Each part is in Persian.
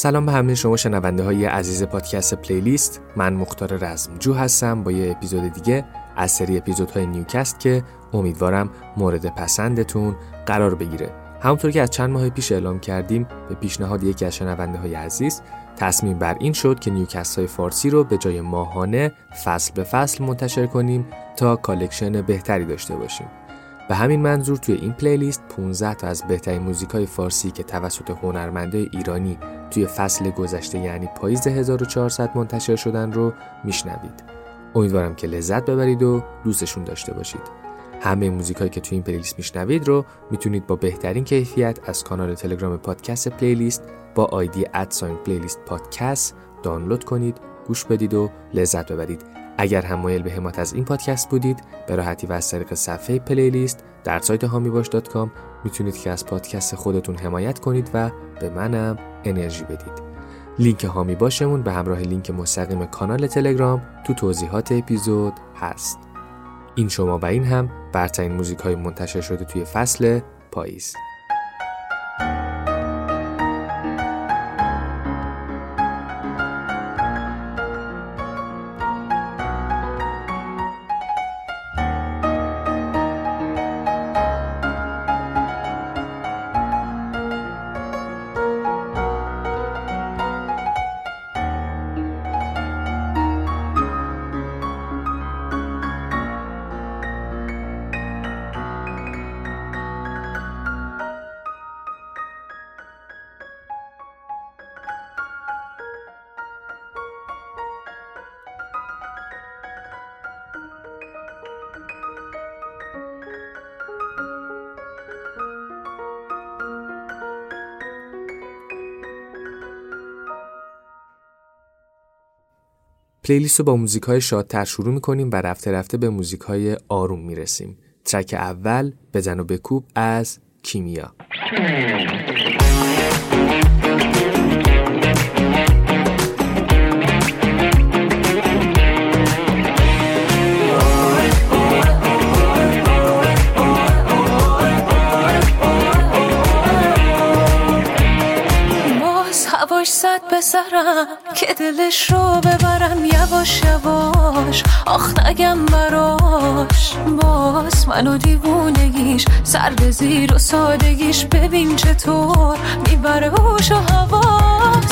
سلام به همه شما شنونده های عزیز پادکست Playlist. من مختار رزمجو هستم با یه اپیزود دیگه از سری اپیزودهای Newcast که امیدوارم مورد پسندتون قرار بگیره. همونطور که از چند ماه پیش اعلام کردیم به پیشنهاد یکی از شنونده های عزیز تصمیم بر این شد که Newcast های فارسی رو به جای ماهانه فصل به فصل منتشر کنیم تا collection بهتری داشته باشیم. به همین منظور توی این playlist 15 تا از بهترین موزیک فارسی که توسط هنرمنده ایرانی توی فصل گذشته یعنی پاییز 1400 منتشر شدن رو میشنوید. امیدوارم که لذت ببرید و دوستشون داشته باشید. همه موزیک هایی که توی این playlist میشنوید رو می‌تونید با بهترین کیفیت از کانال تلگرام پادکست playlist با ID at sign playlist podcast دانلود کنید گوش بدید و لذت ببرید اگر هم مایل به حمایت از این پادکست بودید به راحتی و از طریق صفحه playlist در سایت حامی باش .com می‌تونید که از پادکست خودتون حمایت کنید و به منم انرژی بدید. لینک هامی باشمون به همراه لینک مستقیم کانال تلگرام تو توضیحات اپیزود هست. این شما و این هم برترین موزیک های منتشر شده توی فصل پاییز. پلیلیست رو با موزیک های شادتر شروع می‌کنیم و رفته رفته به موزیک های آروم می‌رسیم. ترک اول بزن و بکوب از کیمیا. سرم که دلش رو ببرم یواش یواش. آخ نگم براش. باز منو دیوونگیش سر زیر و سادگیش. ببین چطور می‌بره هوش و حواس.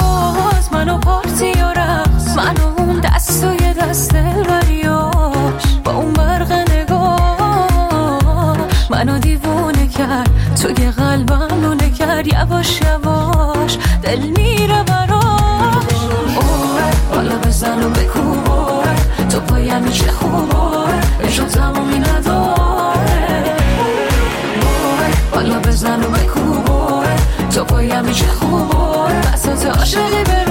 باز منو پارتی و رقص. منو اون دست و یه دست دلبریاش با اون برق نگاه منو دیوونه کرد توی قلبم رو نکرد یواش یواش دل میره براش. حالا بزن و بکوبار تو پایم میشه خوبار عشق تمامی نداره حالا بزن و بکوبار تو پایم میشه خوبار بسات عاشقی برامه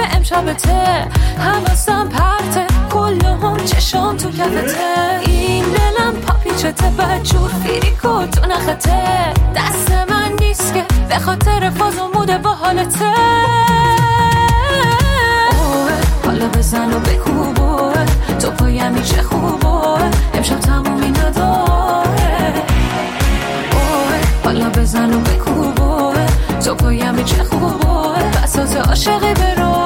به امشبته. حواسم پرته. کل هم چشام تو کفته. این دلم پاپیچته بدجور فیریکو تو نخته. دست من نیست که به خاطر فاز و موده با حالته. حالا بزن و بکوبه تو پایم میشه خوبه امشب تمومی نداره. حالا بزن و بکوبه تو پایم میشه خوبه بساط عاشقی برامه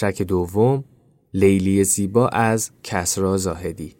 ترک دوم لیلی زیبا از کسرا زاهدی.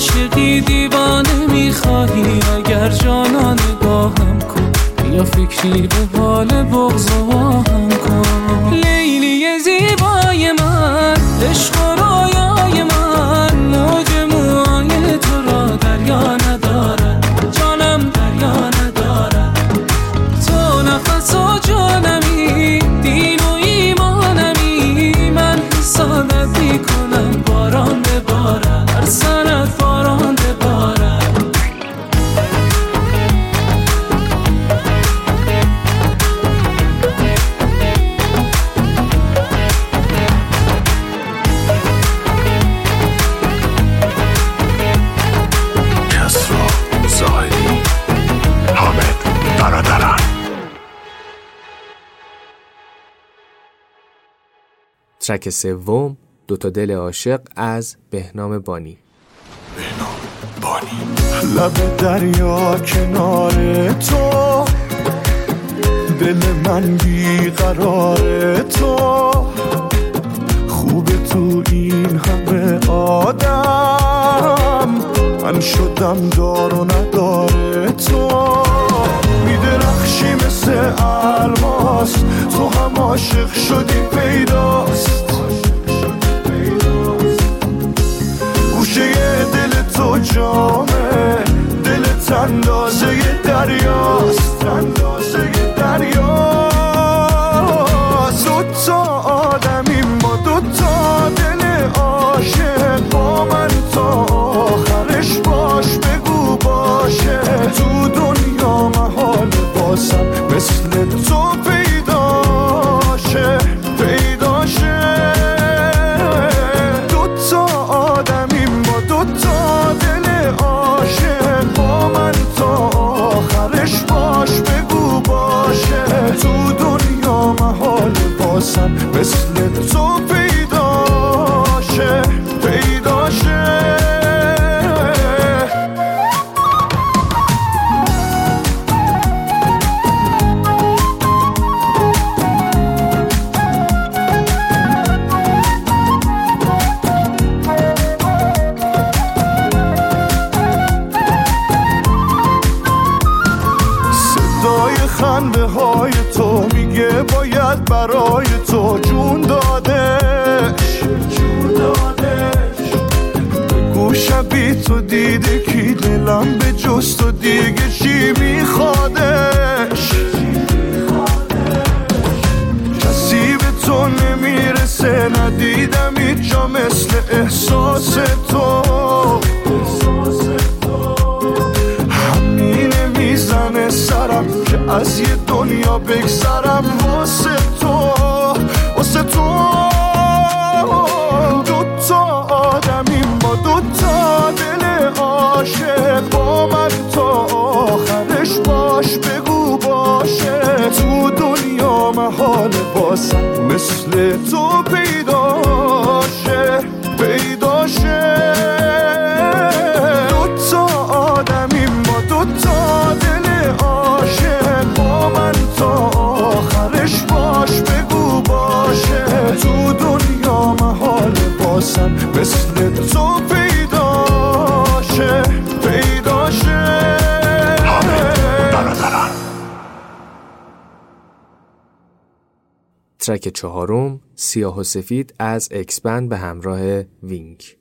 عاشقی دیوانه می‌خواهی؟ اگر جانا نگاهم کن. یا فکری به حال بغض و کن. لیلی زیبا ترک سوم دو تا دل عاشق از بهنام بانی. بهنام بانی. لب دریا کنار تو دل من بیقرار تو. خوب تو این همه آدم من شدم دار و ندار تو. میدرخشی مثل الماس تو هم عاشق شدی پیداست. گوشه دل تو جامه دل تندازه دریاست تندازه دریاست. دوتا آدمی ما تو دل عاشق. با من تا آخرش باش بگو باشه. تو دنیا محال باسم مثل تو this little ترک چهارم سیاه و سفید از اکسبند به همراه وینک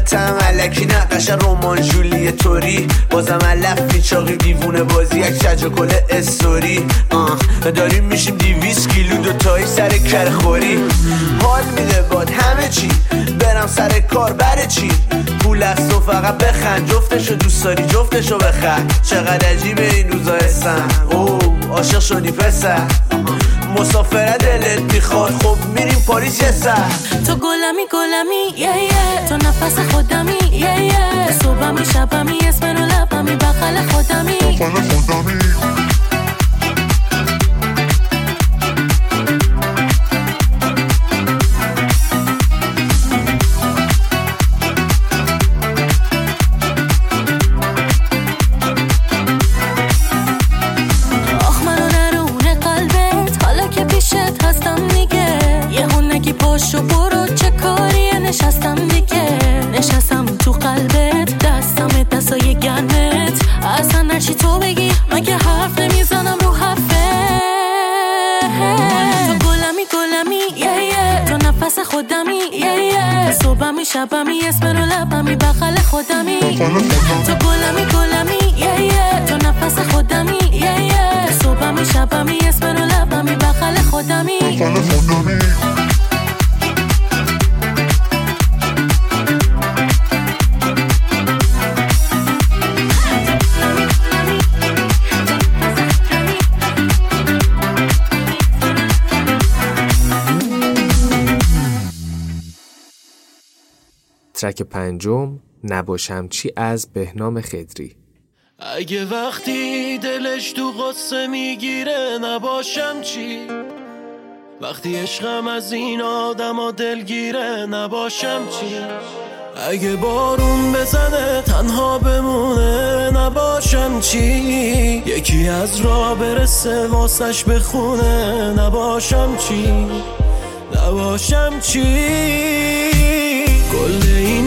عاشقتم علکی نقش رومان جولی توری. بازم علف پیچاقی دیوونه بازی یک شج کل استوری. آه داریم میشیم دیویس کیلو دوتایی سر کرخوری حال میده باد همه چی برم سر کار بره چی؟ پول است و فقط بخند جفتشو دوست داری جفتشو بخند چقدر عجیبه این روزا هستم اوه عاشق شدی پسر. مسافره دلت می‌خواد خب میریم پاریس یه سر. تو گلمی گلمی یه یه. تو نفس خودمی یه یه. صبحمی شبمی اسم رو لبمی بغل خودمی. خودمی. خودمی تو گلمی گلمی یه یه. تو نفس خودمی یه یه. صبحمی شبمی اسم رو لبمی بغل خودمی. ترک پنجم نباشم چی از بهنام خدری. اگه وقتی دلش تو قصه می‌گیره نباشم چی؟ وقتی عشقم از این آدم و دلگیره نباشم چی؟ اگه بارون بزنه تنها بمونه نباشم چی؟ یکی از را برسه واسش بخونه نباشم چی؟ نباشم چی؟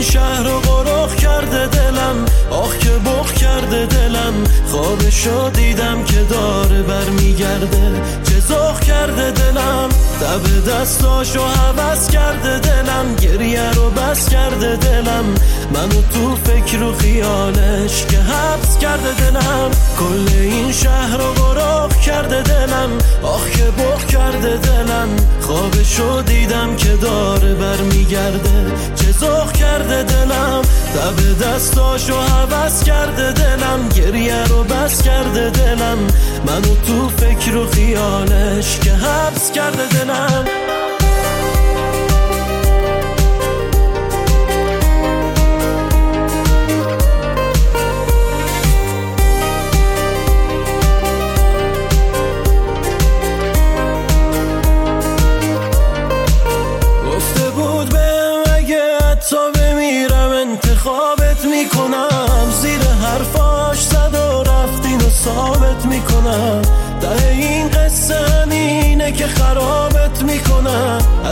شهر رو غرخ کرده دلم. آخ که بخ کرده دلم. خوابشو دیدم که داره برمیگرده. زخ کرده دلم. دب دستاشو حوض کرده دلم. گریه رو بس کرده دلم. منو تو فکر و خیالش که حبس کرده دلم. کل این شهر رو غرق کرده دلم. آخ که بخ کرده دلم. خوابشو دیدم که داره برمیگرده. چه زخ کرده دلم. دب دستاشو حوض کرده دلم. گریه رو بس کرده دلم. منو تو فکر و خیالش که حبس کرده دلم.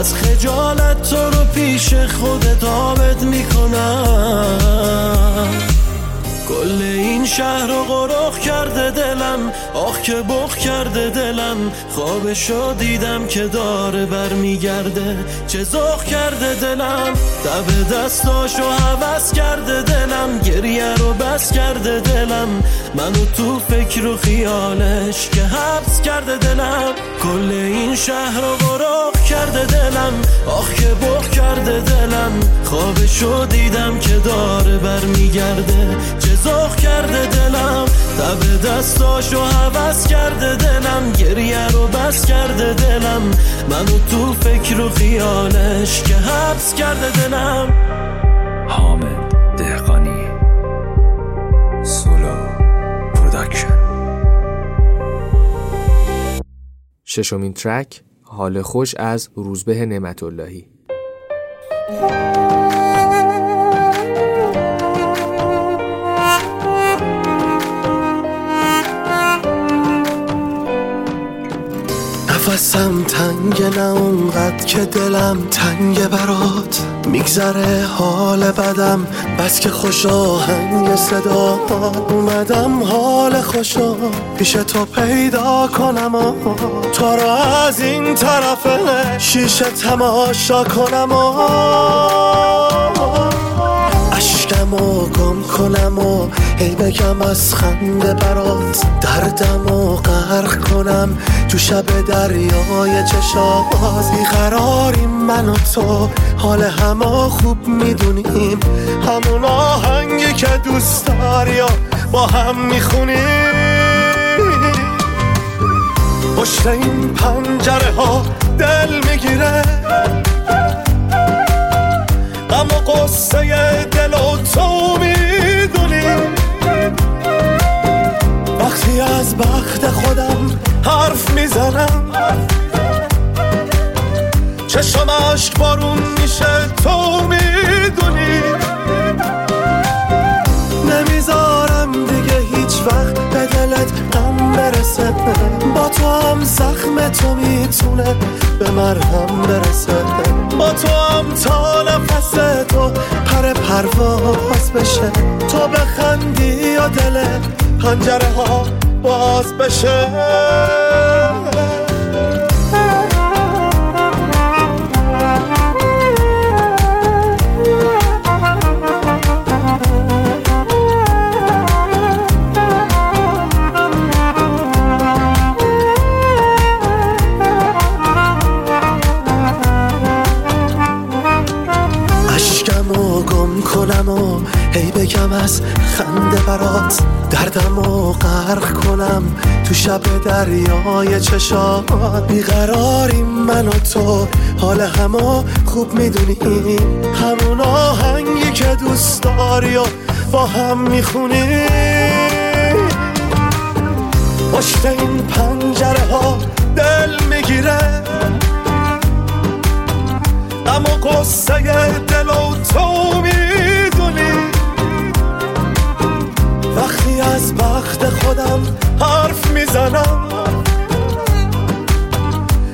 از خجالت تو رو پیش خودت آبت می‌کنم. کل این شهر رو غرخ کرده دلم آخ که بخ کرده دلم. خوابشو دیدم که داره برمیگرده. چه زخ کرده دلم؟ دب دستاشو حوض کرده دلم. گریه رو بس کرده دلم. منو تو فکر و خیالش که حبس کرده دلم. کل این شهر رو غرخ کرده دلم. آخ که بخ کرده دلم. خوابشو دیدم که داره برمیگرده. چه زخ کرده دلم. دب دستاشو حوض کرده دلم. گریه رو بس کرده دلم. منو تو فکر و خیالش که حبس کرده دلم. حامد دهقانی. سولو production. ششمین track. حال خوش از روزبه نعمت اللهی تنگ نه اونقدر که دلم تنگ برات میگذره حال بدم. بس که خوش آهنگ صدا اومدم حال خوشا پیش تو پیدا کنم تو رو از این طرف شیشه تماشا کنم اشکم و گم کنم و هی بگم از خنده برات دردم و غرق کنم. تو شب دریای چشات بیقراریم من و تو. حال همه خوب می‌دونیم. همون آهنگی که دوست داری با هم می‌خونیم. پشت این پنجره ها دل می‌گیره. غم و قصه دل و تو می‌دونی وقتی از بخت خودم حرف می‌زنم. چشم عشق بارون میشه تو می‌دونی. نمی‌ذارم دیگه هیچ وقت به دلت غم برسه. با تو هم زخم تو می‌تونه به مرهم برسه. با تو هم تا نفس تو پر پرواز بشه. تو بخندی یا دل پنجره ها باز بشه. تو شب دریای چشات بیقراریم من و تو. حال همه خوب می‌دونی. همون آهنگی که دوست داری و با هم می‌خونی. پشت این پنجره ها دل می‌گیره. اما قصه دل و تو می‌دونی. وقتی از بخت خودم حرف می‌زنم.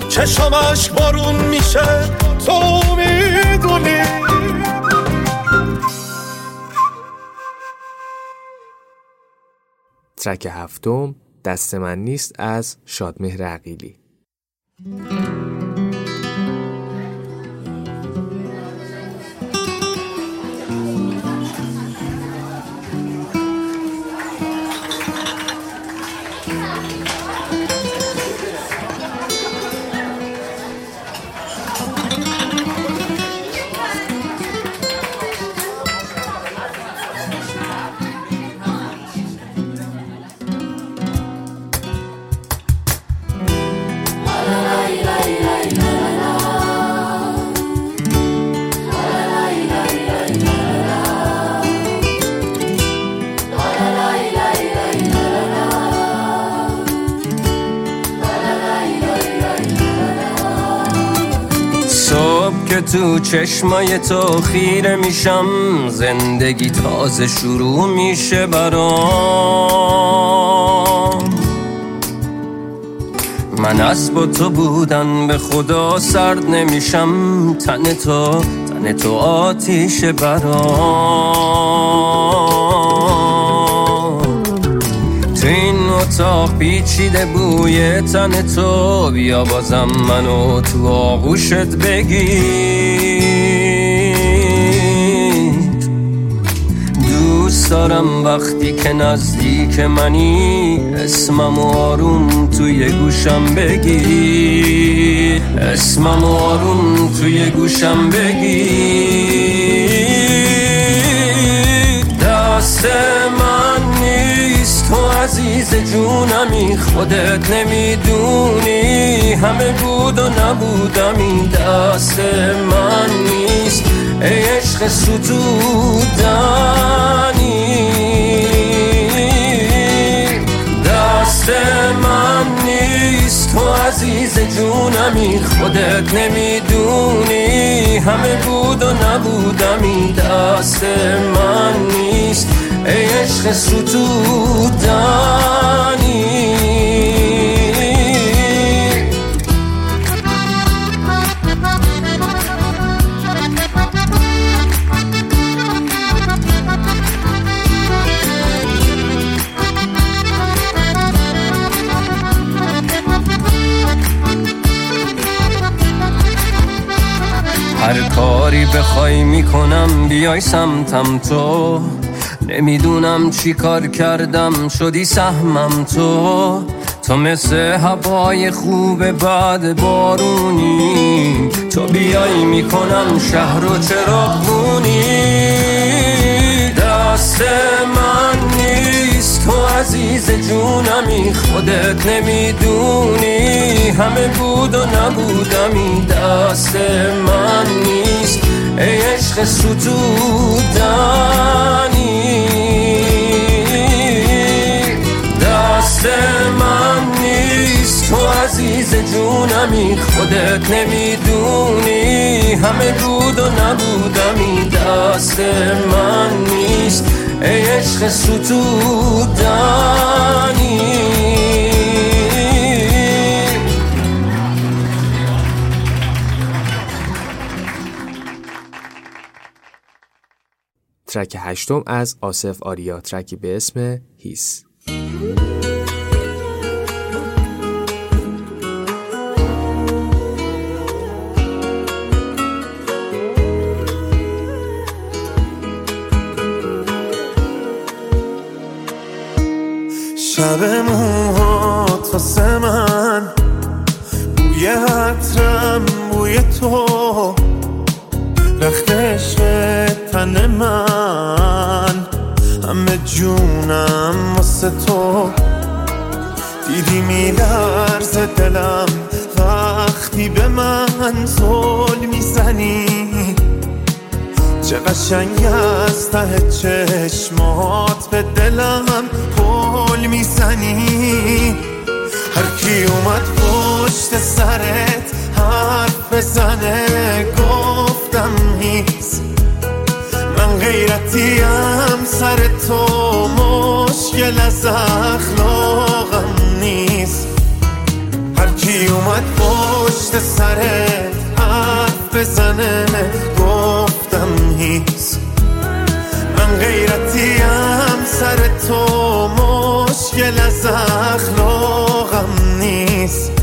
چشم عشق بارون میشه تو می‌دونی. ترک هفتم دست من نیست از شادمهر عقیلی. تو چشمای تو خیره میشم. زندگی تازه شروع میشه برام. من از با تو بودن به خدا سرد نمیشم. تن تو تن تو آتیش برام. اتاق پیچیده بوی تن تو. بیا بازم منو تو آغوشت بگیر. دارم وقتی که نزدیک منی اسمم آروم توی گوشم بگی. اسمم آروم توی گوشم بگی. دست من نیست تو عزیز جونمی خودت نمی‌دونی. همه بود و نبودمی دست من نیست. ای عشق ستودنی دست من نیست تو عزیز جونمی. خودت نمی‌دونی همه بود و نبودمی. دست من نیست ای عشق ستودنی کاری بخوای می‌کنم بیای سمتم تو. نمی‌دونم چی کار کردم شدی سهمم تو. تو مثل هوای خوب بعد بارونی. تو بیای می‌کنم شهر و چراغونی دست عزیز جونمی خودت نمی‌دونی. همه بود و نبودمی دست من نیست. ای عشق ستودنی. دست من تو عزیز جونمی خودت نمی‌دونی. همه بود و نبودمی دست من نیست. ای عشق ستودنی. ترک هشتم از آصف آریا ترکی به اسم هیس. واسه تو. دیدی میلرز دلم وقتی به من زل می‌زنی. چه قشنگ از ته چشمات به دلم پل می‌زنی. هر کی اومد پشت سرت حرف بزنه گفتم هیست من غیرتیم سر تو. مشکل از اخلاقم نیست. هر کی اومد پشت سرت حرف بزنه گفتم هیست من غیرتیم سر تو مشکل از اخلاقم نیست.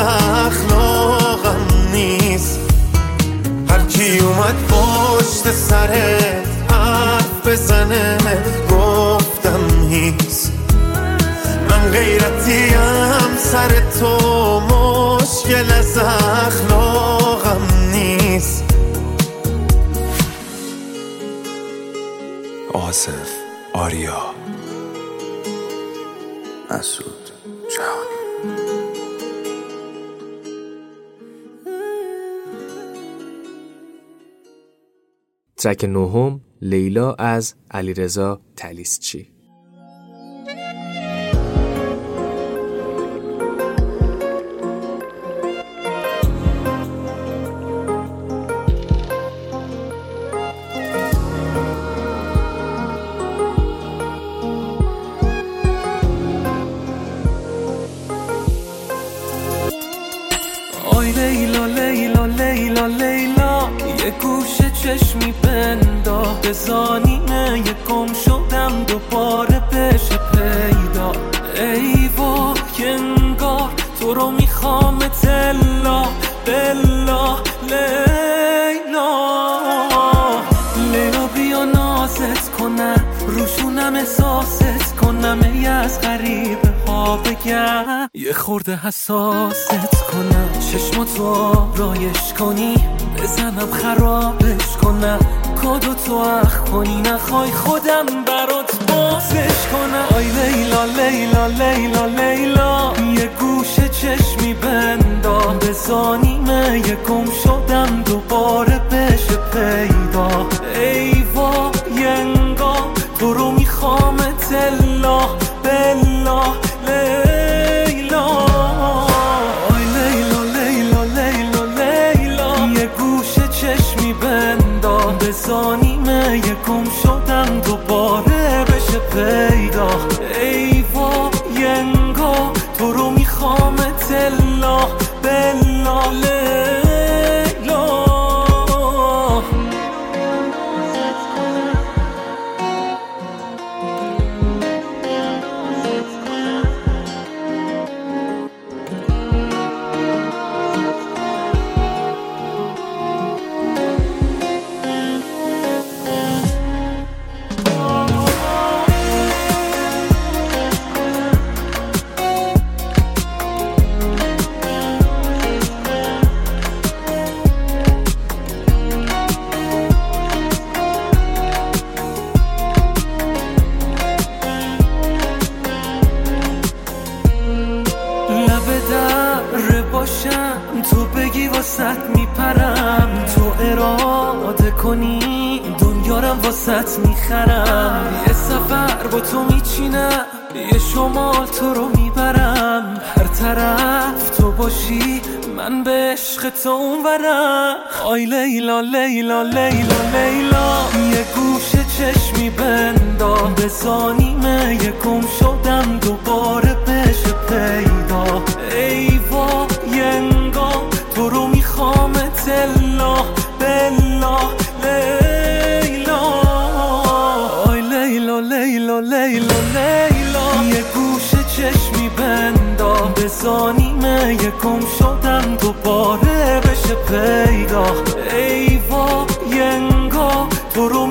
اخلاقم نیست. هر کی اومد پشت سرت حرف بزنه گفتم هیچ. من غیرتیم سر تو مشکل از اخلاقم نیست. آصف آریا. ترک نهم لیلا از علیرضا تلیسچی there من دوباره بشه پیدا. ای وا ینگا تو رو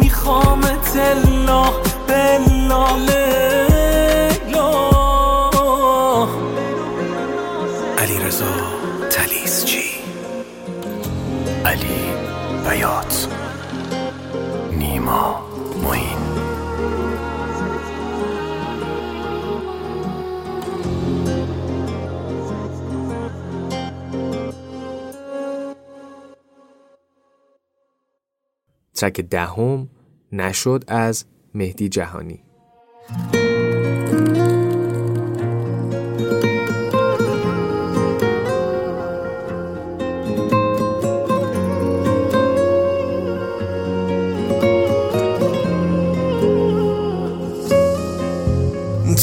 ترک دهم نشد از مهدی جهانی.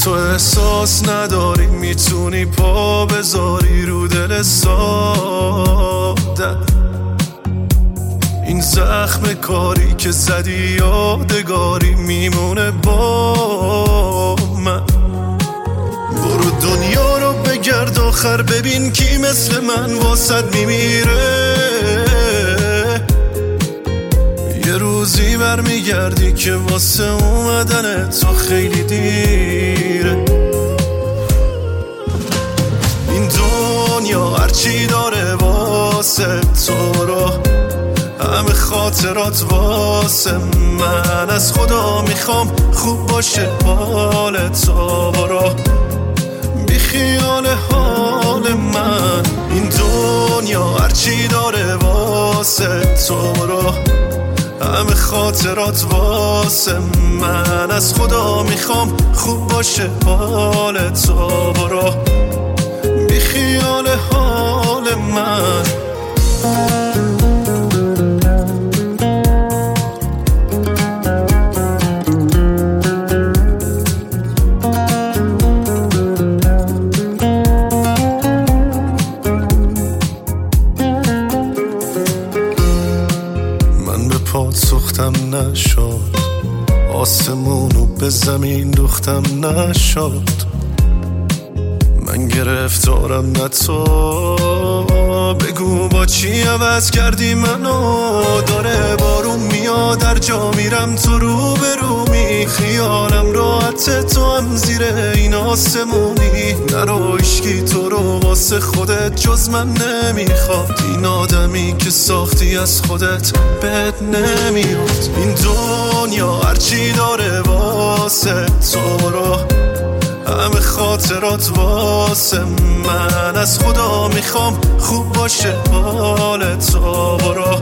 تو احساس نداری می‌تونی پا بذاری رو دل ساده. این زخم کاری که زدی یادگاری میمونه با من. برو دنیا رو بگرد آخر ببین کی مثل من واسد میمیره. یه روزی برمیگردی که واسه اومدن تو خیلی دیره. این دنیا هرچی داره واسه تو رو همه خاطرات واسه من. از خدا می‌خوام خوب باشه حال تو. برو. بی خیال حال من. این دنیا هرچی داره واسه تو. برو. همه خاطرات واسه من. از خدا می‌خوام خوب باشه حال تو. برو. بی خیال حال من. آسمونو به زمین دوختم نشد. من گرفتارم نه تو. بگو با چی عوض کردی منو؟ داره بارون میاد در جا میرم تو رو رومی خیالم راحت تو هم زیر این آسمونی. نرو اشکی تو رو واسه خودت جز من نمی‌خواد. این آدمی که ساختی از خودت بد نمیاد این دنیا هرچی داره واسه تو رو. همه خاطرات واسه من. از خدا می‌خوام خوب باشه حال تو برو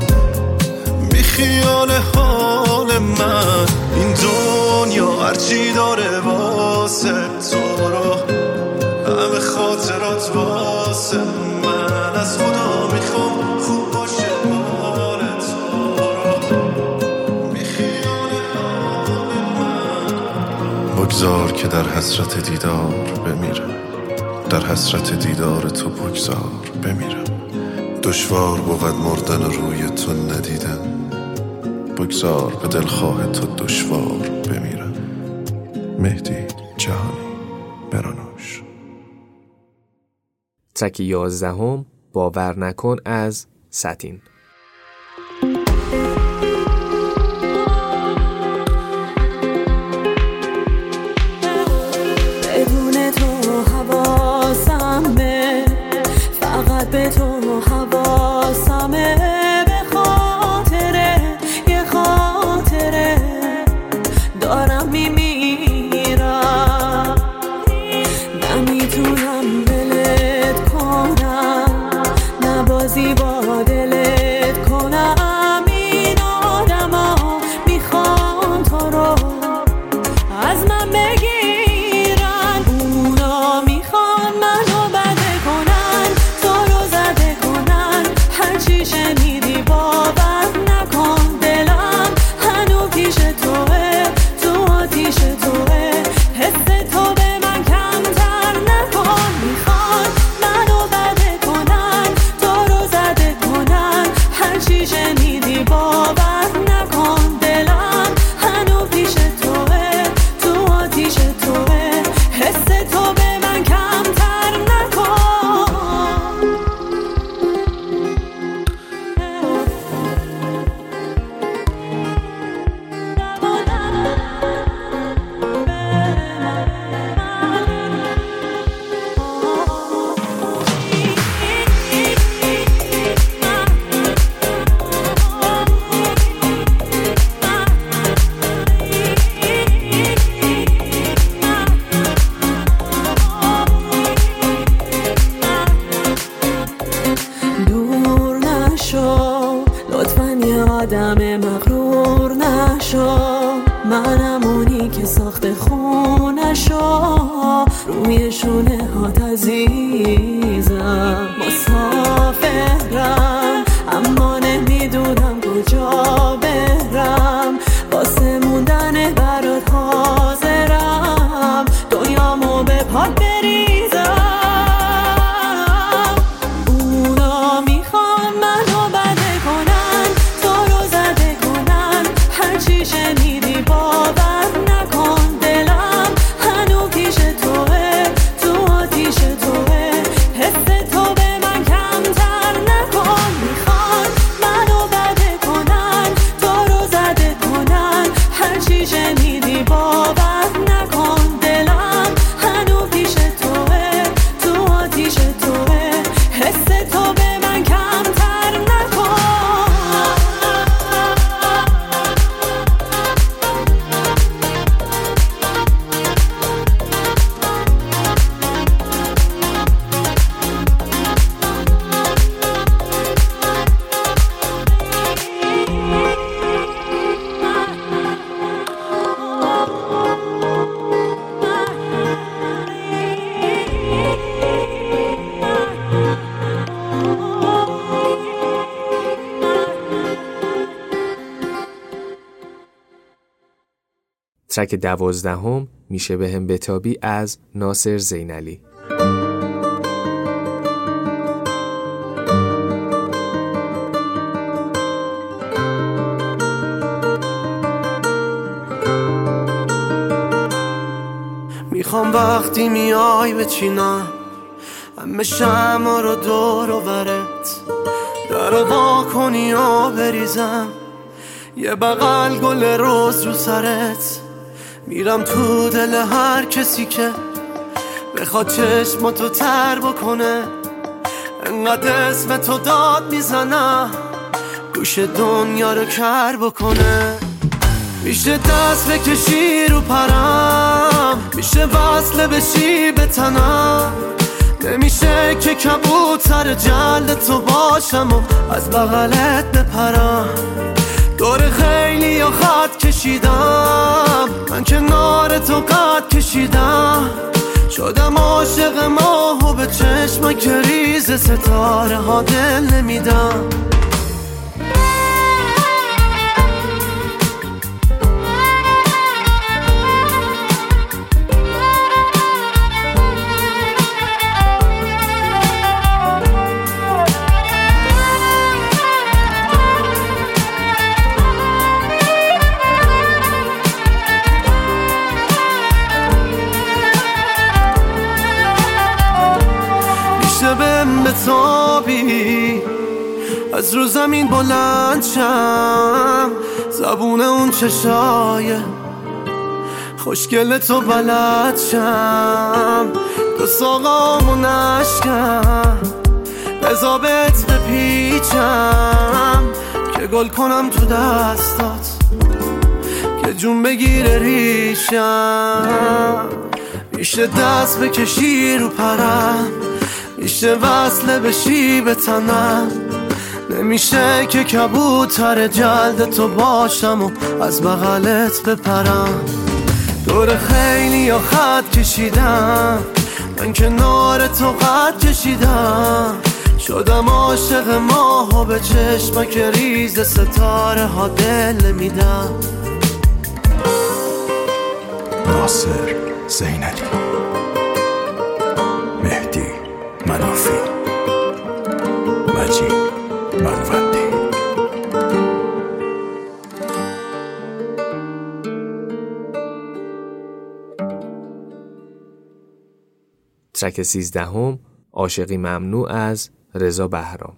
بی خیال حال من. این دنیا هرچی داره واسه تو برو همه خاطرات واسه من. از خدا می‌خوام بگذار که در حسرت دیدار بمیرم. در حسرت دیدار تو بگذار بمیرم. دشوار بود مردن روی تو ندیدن بگذار به دلخواه تو دشوار بمیرم. مهدی جهانی برانوش تک یازدهم باور نکن از ستین ترک دوازدهم میشه به هم بتابی از ناصر زینلی. می‌خوام وقتی میای بچینم همه شما رو دور و برت در وا کنی و بریزم یه بغل گل روز رو سرت. میرم تو دل هر کسی که بخواد چشم تو تر بکنه. انقدر اسم تو داد می‌زنم گوش دنیا رو کر بکنه. میشه دست بکشی رو پرم میشه وصله بشی به تنم. نمیشه که کبوتر جلد تو باشم و از بغلت بپرم. دور خیلی یا خط کشیدم. تو قد کشیدم. شدم عاشق ماه و به چشم که ریز ستاره ها دل نمیدم. رو زمین بلند شم. زبون اون چشای خوشگل تو بلد شم. دو ساقامو نشکم. بزابت بپیچم. که گل کنم تو دستات. که جون بگیره ریشم. میشه دست بکشی رو پرم. میشه وصله بشی به تنم. نمیشه که کبوتر جلد تو باشم و از بغلت بپرم. دور خیلی یا خط کشیدم. من کنار تو قد کشیدم. شدم عاشق ماه و به چشمک ریز ستاره ها دل میدم. ناصر زینلی ترک سیزدهم عاشقی ممنوع از رضا بهرام.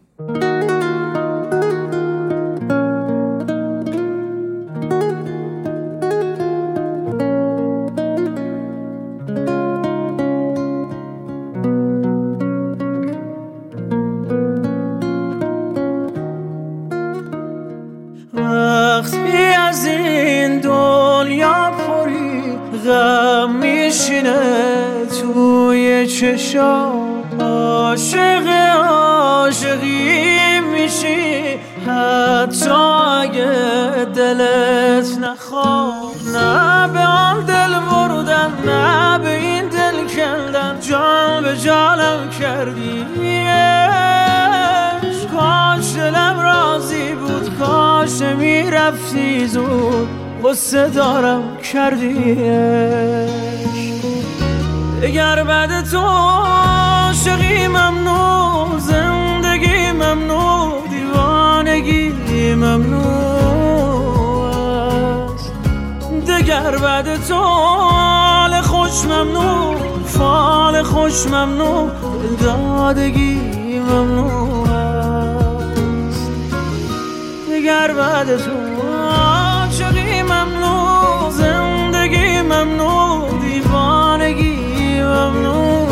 دگر بعد تو عاشقی ممنوع زندگی ممنوع دیوانگی ممنوع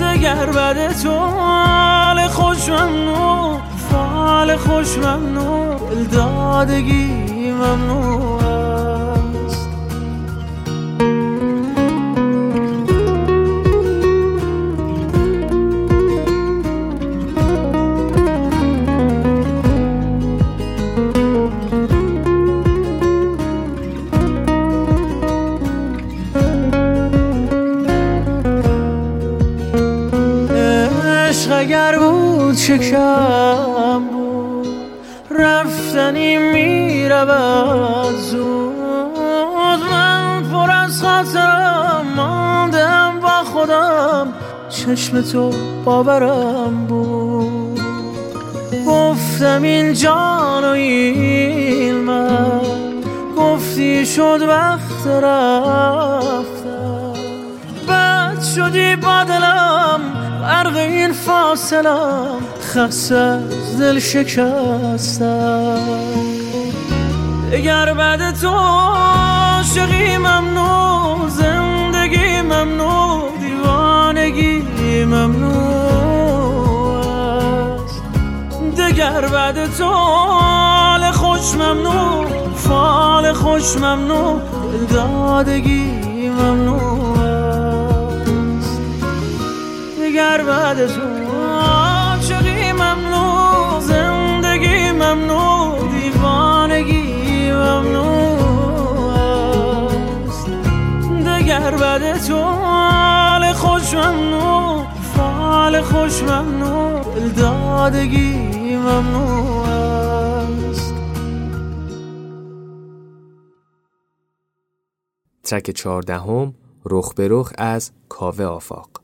دگر بعد تو حال خوش ممنوع فال خوش ممنوع دادگی ممنوع اگر بود. رفتنی می‌رود زود من پر از خاطرم ماندم با خودم چشم تو باورم بود. گفتم این جان و این من گفتی شد وقت رفتم بد شدی با دلم غرق این فاصلم. خسته از دل شکستم. دگر بعد تو عاشقی ممنوع زندگی ممنوع دیوانگی ممنوع است. دگر بعد تو حال خوش ممنوع فال خوش ممنوع دادگی ممنوع است. دیگر بعد تو تو حال خوش ممنوع فال خوش ممنوع دادگی ممنوع است. ترک چهاردهم رخ به رخ از کاوه آفاق.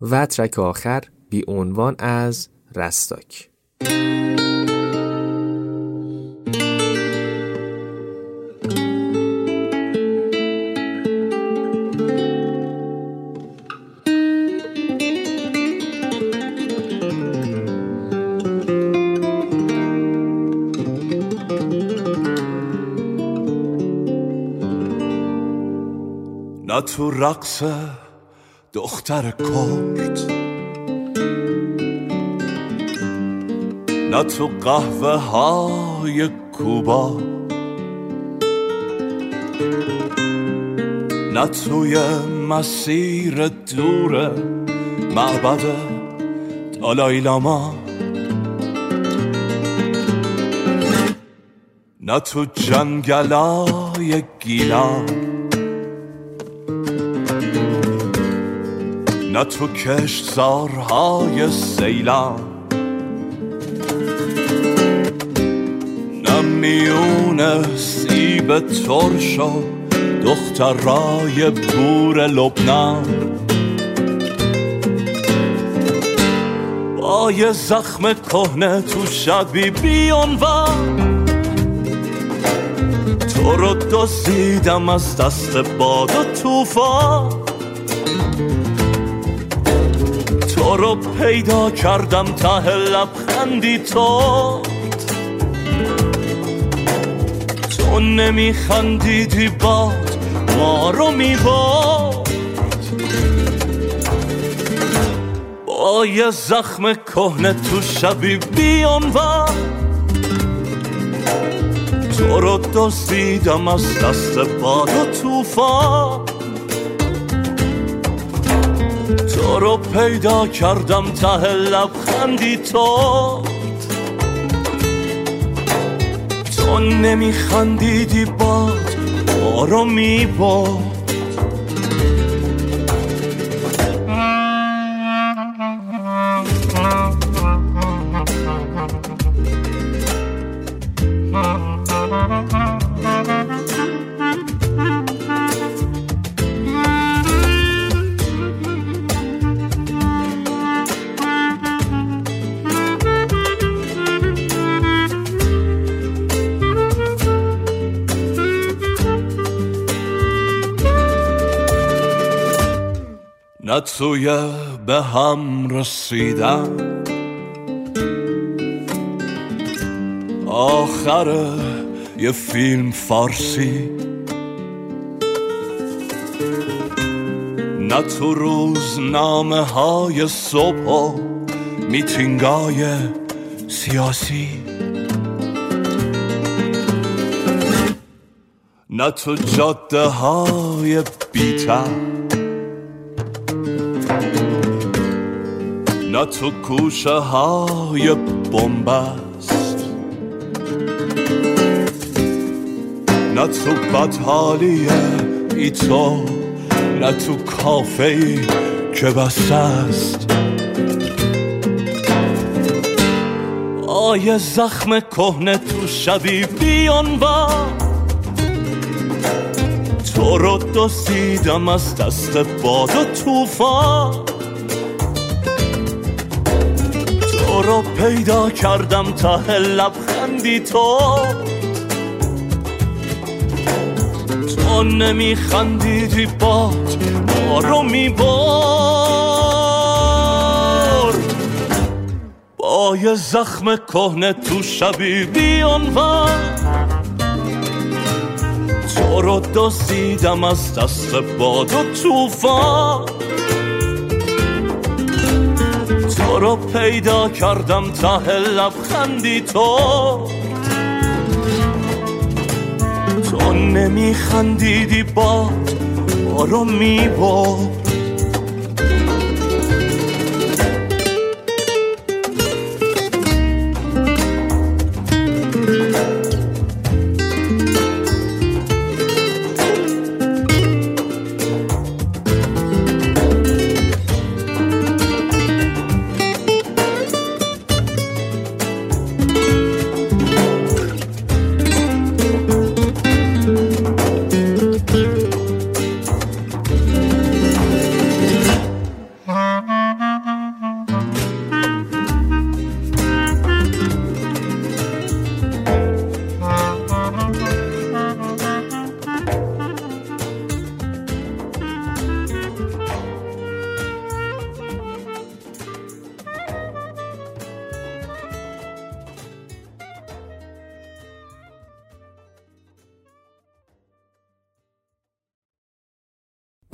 و ترک آخر بی عنوان از رستاک. نه تو رقص دختر کرد نه تو قهوه های کوبا نه توی مسیر دور معبد دالای لاما نه تو جنگلای گیلان. نه تو کشتزارهای سیلان. نه میون سیب ترش دخترای بور لبنان. با یه زخم کهنه تو شبی بیانوان تو رو دزدیدم از دست باد و توفان تو رو پیدا کردم ته لبخندی تو. تو نمیخندیدی باد ما رو میباد. با یه زخم کهنه تو شبی بیانوان تو رو دزدیدم از دست باد و توفان تو رو پیدا کردم ته لبخندی تو. تو نمیخندیدی باد ما رو میباد. توی به هم رسیدن آخر یه فیلم فارسی. نه تو روزنامه های صبح و میتینگای سیاسی. نه تو جاده های بیتر. نه تو کوشه های بومبست نه تو بدحالی ای تو نه تو کافه ای که بسته است. آیه زخم کهنه تو شبی بیانوان تو رو دزدیدم از دست باد و توفان رو پیدا کردم ته لبخندی تو. تو نمیخندیدی باد ما رو میبار با یه زخم کهنه تو شبی بیانوان تو رو دزدیدم از دست باد و توفان رو پیدا کردم ته لبخندی تو. تو نمیخندیدی باد ما رو می‌برد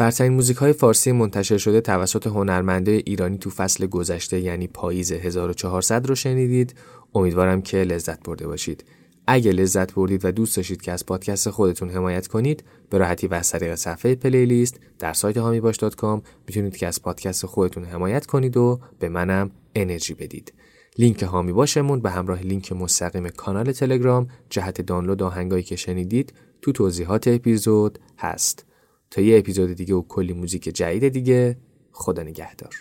برترین موزیک های فارسی منتشر شده توسط هنرمندهای ایرانی تو فصل گذشته یعنی پاییز 1400 رو شنیدید. امیدوارم که لذت برده باشید. اگه لذت بردید و دوست داشتید که از پادکست خودتون حمایت کنید به راحتی و از طریق صفحه playlist در سایت حامی باش .com می‌تونید که از پادکست خودتون حمایت کنید و به منم انرژی بدید. لینک حامی باشمون به همراه لینک مستقیم کانال تلگرام جهت دانلود آهنگایی که شنیدید تو توضیحات اپیزود هست. تا یه اپیزود دیگه و کلی موزیک جدید دیگه خدا نگهدار.